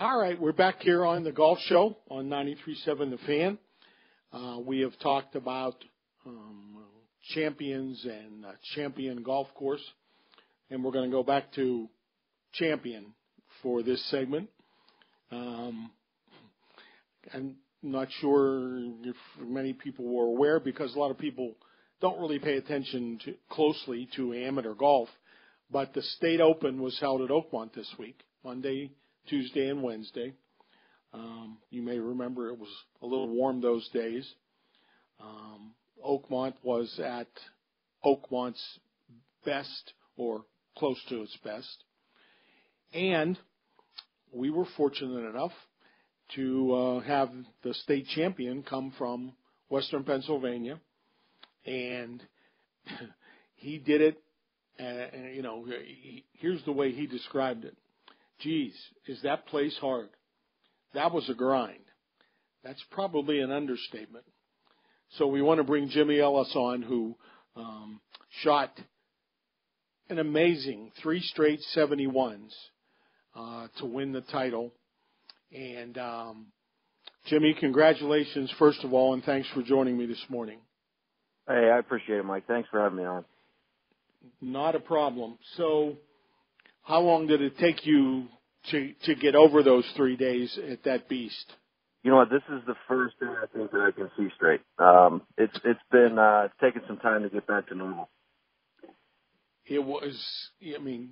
All right, we're back here on the Golf Show on 93.7 The Fan. Uh, we have talked about um, champions and uh, champion golf course, and we're going to go back to champion for this segment. Um, I'm not sure if many people were aware because a lot of people don't really pay attention to, closely to amateur golf, but the State Open was held at Oakmont this week, Monday, Tuesday, and Wednesday. Um, you may remember it was a little warm those days. Um, Oakmont was at Oakmont's best or close to its best. And we were fortunate enough to uh, have the state champion come from Western Pennsylvania, and he did it. And, you know, he, here's the way he described it. Geez, is that place hard? That was a grind. That's probably an understatement. So we want to bring Jimmy Ellis on, who um, shot an amazing three straight 71s uh, to win the title. And um, Jimmy, congratulations, first of all, and thanks for joining me this morning. Hey, I appreciate it, Mike. Thanks for having me on. Not a problem. So, how long did it take you to to get over those three days at that beast? You know what? This is the first day I think that I can see straight. Um, it's it's been uh, it's taken some time to get back to normal. It was. I mean,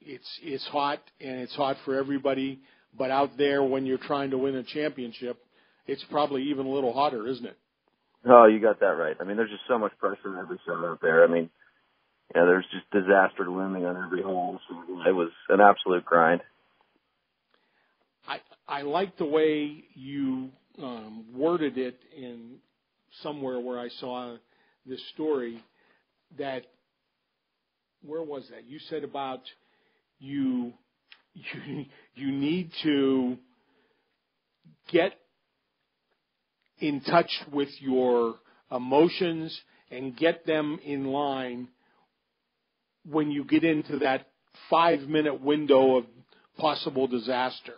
it's it's hot and it's hot for everybody. But out there, when you're trying to win a championship, it's probably even a little hotter, isn't it? Oh, you got that right. I mean, there's just so much pressure on every shot out there. I mean, yeah, there's just disaster looming on every hole. So it was an absolute grind. I I like the way you um, worded it in somewhere where I saw this story that where was that? You said about you you you need to get in touch with your emotions and get them in line when you get into that five minute window of possible disaster.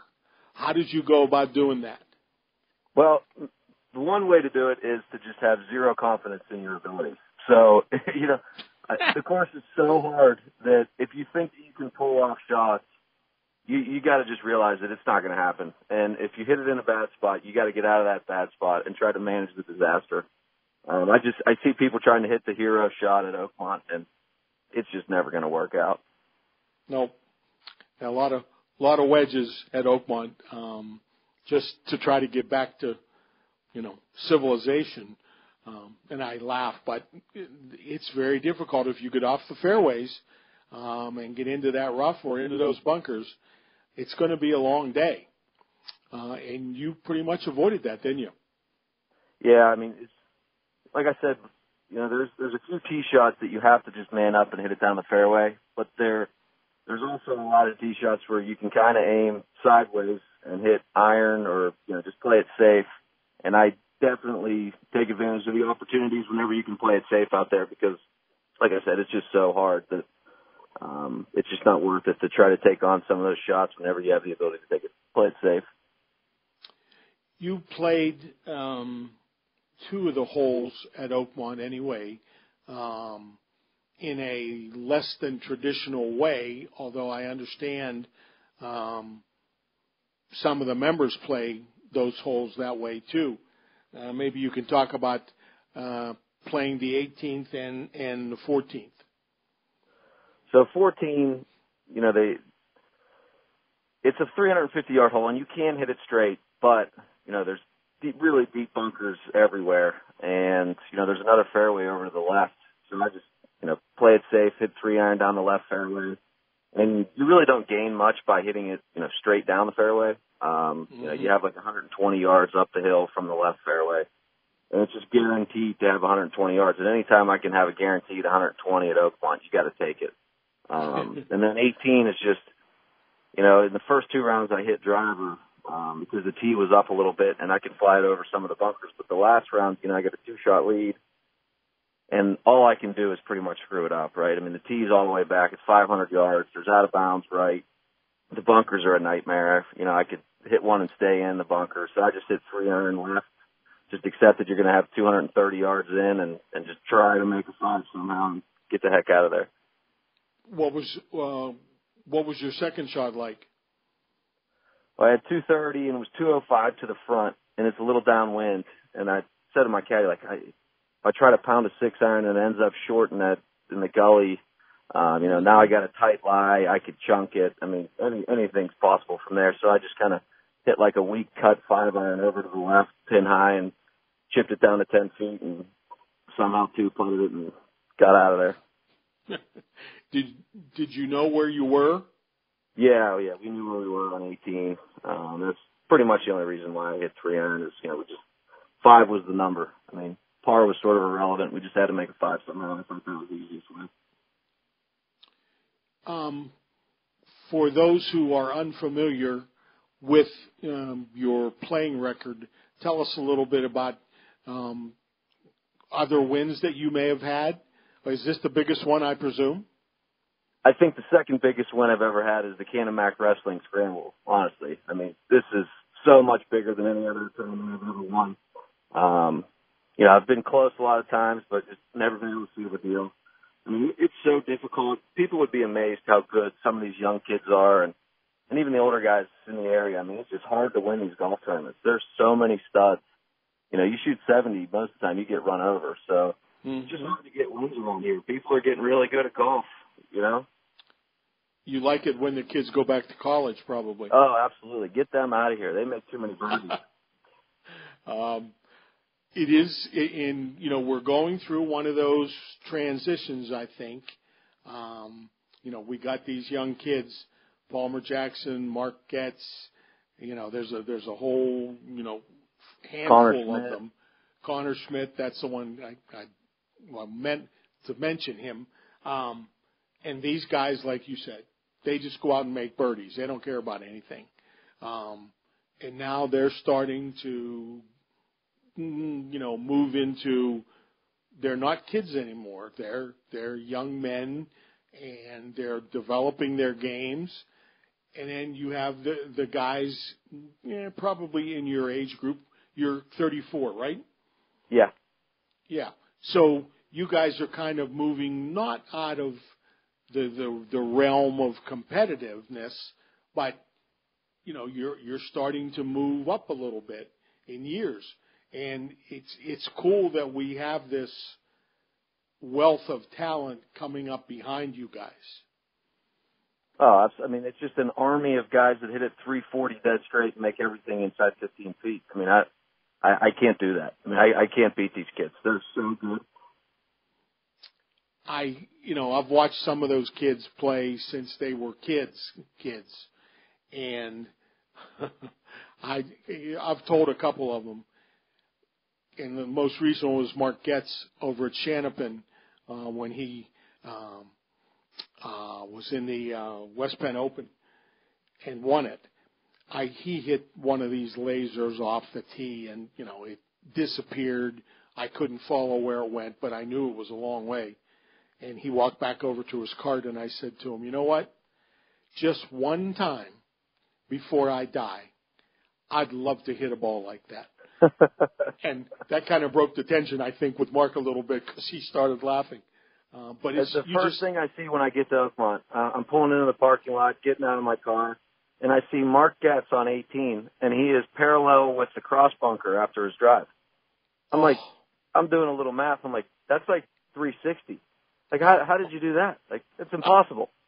How did you go about doing that? Well, the one way to do it is to just have zero confidence in your abilities. So, you know, the course is so hard that if you think that you can pull off shots, you you got to just realize that it's not going to happen. And if you hit it in a bad spot, you got to get out of that bad spot and try to manage the disaster. Um, I just I see people trying to hit the hero shot at Oakmont, and it's just never going to work out. No, a lot of a lot of wedges at Oakmont, um, just to try to get back to, you know, civilization. Um, and I laugh, but it's very difficult if you get off the fairways um, and get into that rough or into those bunkers. It's going to be a long day, uh, and you pretty much avoided that, didn't you? Yeah, I mean, it's, like I said, you know, there's there's a few tee shots that you have to just man up and hit it down the fairway, but there there's also a lot of tee shots where you can kind of aim sideways and hit iron or you know just play it safe. And I definitely take advantage of the opportunities whenever you can play it safe out there because, like I said, it's just so hard that um, it's just not worth it to try to take on some of those shots whenever you have the ability to take it, play it safe. You played um, two of the holes at Oakmont anyway, um, in a less than traditional way. Although I understand um, some of the members play those holes that way too. Uh, maybe you can talk about uh, playing the 18th and and the 14th. So 14, you know, they it's a 350 yard hole, and you can hit it straight, but you know, there's deep, really deep bunkers everywhere, and you know, there's another fairway over to the left. So I just you know play it safe, hit three iron down the left fairway, and you really don't gain much by hitting it you know straight down the fairway. Um, mm-hmm. You know, you have like 120 yards up the hill from the left fairway. And it's just guaranteed to have 120 yards. And anytime I can have a guaranteed 120 at Oakmont, you got to take it. Um, and then 18 is just, you know, in the first two rounds I hit driver um, because the tee was up a little bit and I could fly it over some of the bunkers. But the last round, you know, I got a two shot lead, and all I can do is pretty much screw it up, right? I mean, the tee's all the way back. It's 500 yards. There's out of bounds right the bunkers are a nightmare. You know, I could hit one and stay in the bunker, so I just hit three iron left. Just accept that you're going to have 230 yards in, and and just try to make a five somehow and get the heck out of there. What was uh, what was your second shot like? Well, I had 230 and it was 205 to the front, and it's a little downwind. And I said to my caddy, like, I, if I try to pound a six iron and it ends up short in that in the gully, um, you know, now I got a tight lie. I could chunk it. I mean, any, anything's possible from there. So I just kind of hit like a weak cut five iron over to the left, pin high, and chipped it down to 10 feet and somehow two putted it and got out of there. did Did you know where you were? Yeah, yeah, we knew where we were on 18. Um, that's pretty much the only reason why I hit three iron is you know we just five was the number. I mean, par was sort of irrelevant. We just had to make a five somehow. I thought that was the easiest way. Um, for those who are unfamiliar with um, your playing record, tell us a little bit about um, other wins that you may have had. Is this the biggest one, I presume? I think the second biggest win I've ever had is the Canon-Mac Wrestling Scramble. Honestly, I mean, this is so much bigger than any other tournament I've ever won. Um, you know, I've been close a lot of times, but just never been able to seal the deal. I mean, it's so difficult. People would be amazed how good some of these young kids are, and and even the older guys in the area. I mean, it's just hard to win these golf tournaments. There's so many studs. You know, you shoot 70 most of the time, you get run over. So mm-hmm. it's just hard to get wins around here. People are getting really good at golf. You know. You like it when the kids go back to college, probably. Oh, absolutely. Get them out of here. They make too many birdies. um, it is in you know we're going through one of those transitions i think. Um you know we got these young kids palmer jackson mark getz you know there's a there's a whole you know handful of them. Connor schmidt that's the one i i well, meant to mention him. Um and these guys like you said they just go out and make birdies. They don't care about anything. Um and now they're starting to you know, move into they're not kids anymore. They're they're young men and they're developing their games. And then you have the the guys yeah, probably in your age group. You're 34, right? Yeah. Yeah. So you guys are kind of moving not out of the the, the realm of competitiveness, but you know you're you're starting to move up a little bit in years and it's it's cool that we have this wealth of talent coming up behind you guys. Oh, I mean, it's just an army of guys that hit it 340 dead straight and make everything inside 15 feet. I mean, I, I, I can't do that. I mean, I, I can't beat these kids. They're so good. I, you know, I've watched some of those kids play since they were kids, kids, and I, I've told a couple of them, and the most recent was Mark Getz over at Shannopin uh, when he um, uh, was in the uh, West Penn Open and won it. I he hit one of these lasers off the tee, and you know it disappeared. I couldn't follow where it went, but I knew it was a long way. And he walked back over to his cart, and I said to him, "You know what? Just one time before I die, I'd love to hit a ball like that." and that kind of broke the tension, I think, with Mark a little bit because he started laughing. Uh, but it's, it's the first just... thing I see when I get to Oakmont. Uh, I'm pulling into the parking lot, getting out of my car, and I see Mark Getz on 18, and he is parallel with the cross bunker after his drive. I'm like, oh. I'm doing a little math. I'm like, that's like 360. Like, how how did you do that? Like, it's impossible.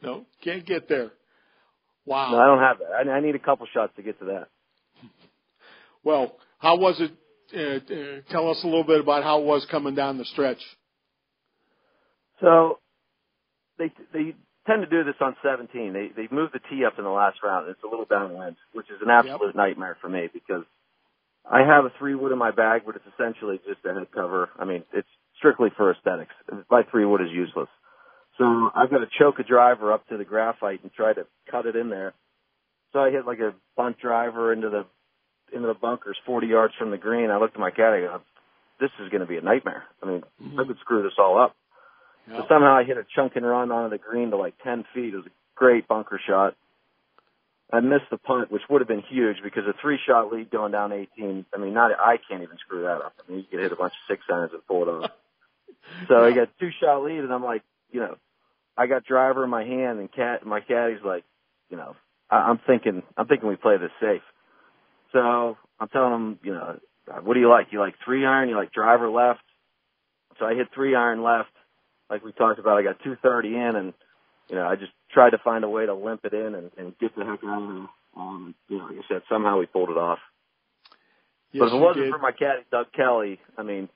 No, can't get there. Wow. No, I don't have that. I, I need a couple shots to get to that. Well, how was it? Uh, uh, tell us a little bit about how it was coming down the stretch. So they they tend to do this on 17. They they moved the tee up in the last round. It's a little downwind, which is an absolute yep. nightmare for me because I have a three wood in my bag, but it's essentially just a head cover. I mean, it's strictly for aesthetics. My three wood is useless. So I've got to choke a driver up to the graphite and try to cut it in there. So I hit like a bunt driver into the into the bunkers 40 yards from the green. I looked at my caddy. I go, this is going to be a nightmare. I mean, mm-hmm. I could screw this all up. Yep. So somehow I hit a chunk and run onto the green to like 10 feet. It was a great bunker shot. I missed the punt, which would have been huge because a three shot lead going down 18. I mean, not I can't even screw that up. I mean, you could hit a bunch of six irons and pull it off. so I got two shot lead, and I'm like, you know, I got driver in my hand, and cat my caddy's like, you know, I, I'm thinking I'm thinking we play this safe. So I'm telling him, you know, what do you like? You like three iron? You like driver left? So I hit three iron left, like we talked about. I got 230 in, and you know, I just tried to find a way to limp it in and, and get the heck out of there. Um, you know, like I said, somehow we pulled it off. Yes, but if it wasn't did. for my caddy, Doug Kelly, I mean,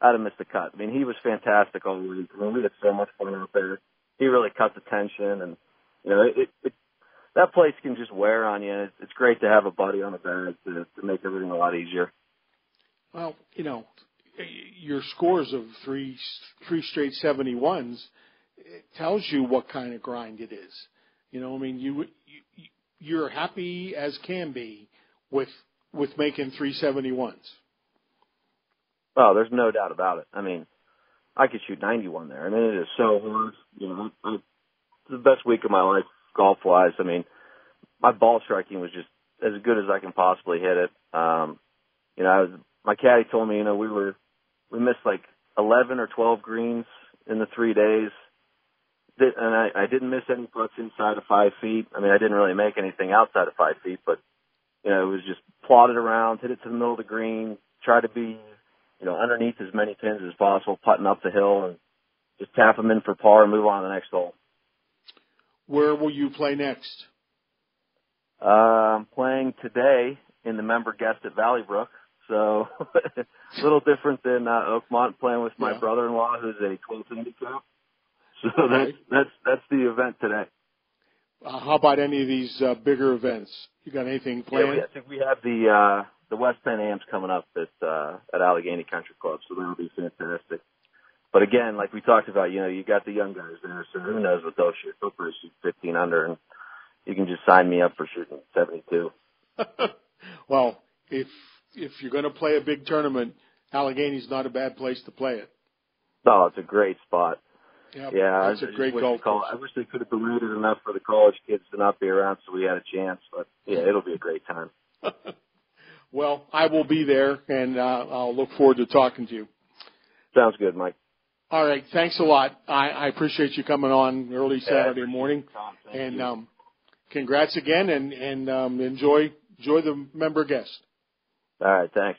I'd have missed the cut. I mean, he was fantastic all week. I mean, we had so much fun out there. He really cut the tension, and you know, it, it that place can just wear on you. It's, it's great to have a buddy on the bag to, to make everything a lot easier. Well, you know, your scores of three three straight seventy ones it tells you what kind of grind it is. You know, I mean, you, you you're happy as can be with with making three seventy ones. Oh, there's no doubt about it. I mean, I could shoot 91 there. I mean, it is so hard. You know, I, it's the best week of my life golf wise. I mean, my ball striking was just as good as I can possibly hit it. Um, you know, I was, my caddy told me, you know, we were, we missed like 11 or 12 greens in the three days. And I, I didn't miss any putts inside of five feet. I mean, I didn't really make anything outside of five feet, but, you know, it was just plotted around, hit it to the middle of the green, try to be, you know, underneath as many pins as possible, putting up the hill and just tap them in for par and move on to the next hole. Where will you play next? Uh, I'm playing today in the member guest at Valley Brook. So a little different than uh, Oakmont playing with my Yeah. brother-in-law who's a 12 handicap. So Okay. that's that's that's the event today. Uh, how about any of these uh, bigger events? You got anything planned? we, I think we have the uh the West Penn Ams coming up at uh at Allegheny Country Club, so that'll be fantastic. But again, like we talked about, you know, you got the young guys there, so who knows what they'll shoot. They'll probably shoot 15 under, and you can just sign me up for shooting 72. well, if if you're going to play a big tournament, Allegheny's not a bad place to play it. Oh, it's a great spot. Yep, Yeah, it's a great golf course. I wish they could have promoted enough for the college kids to not be around, so we had a chance. But yeah, it'll be a great time. well, I will be there, and uh, I'll look forward to talking to you. Sounds good, Mike. All right, thanks a lot. I, I appreciate you coming on early Saturday morning, and um, congrats again, and and um, enjoy enjoy the member guest. All right, thanks.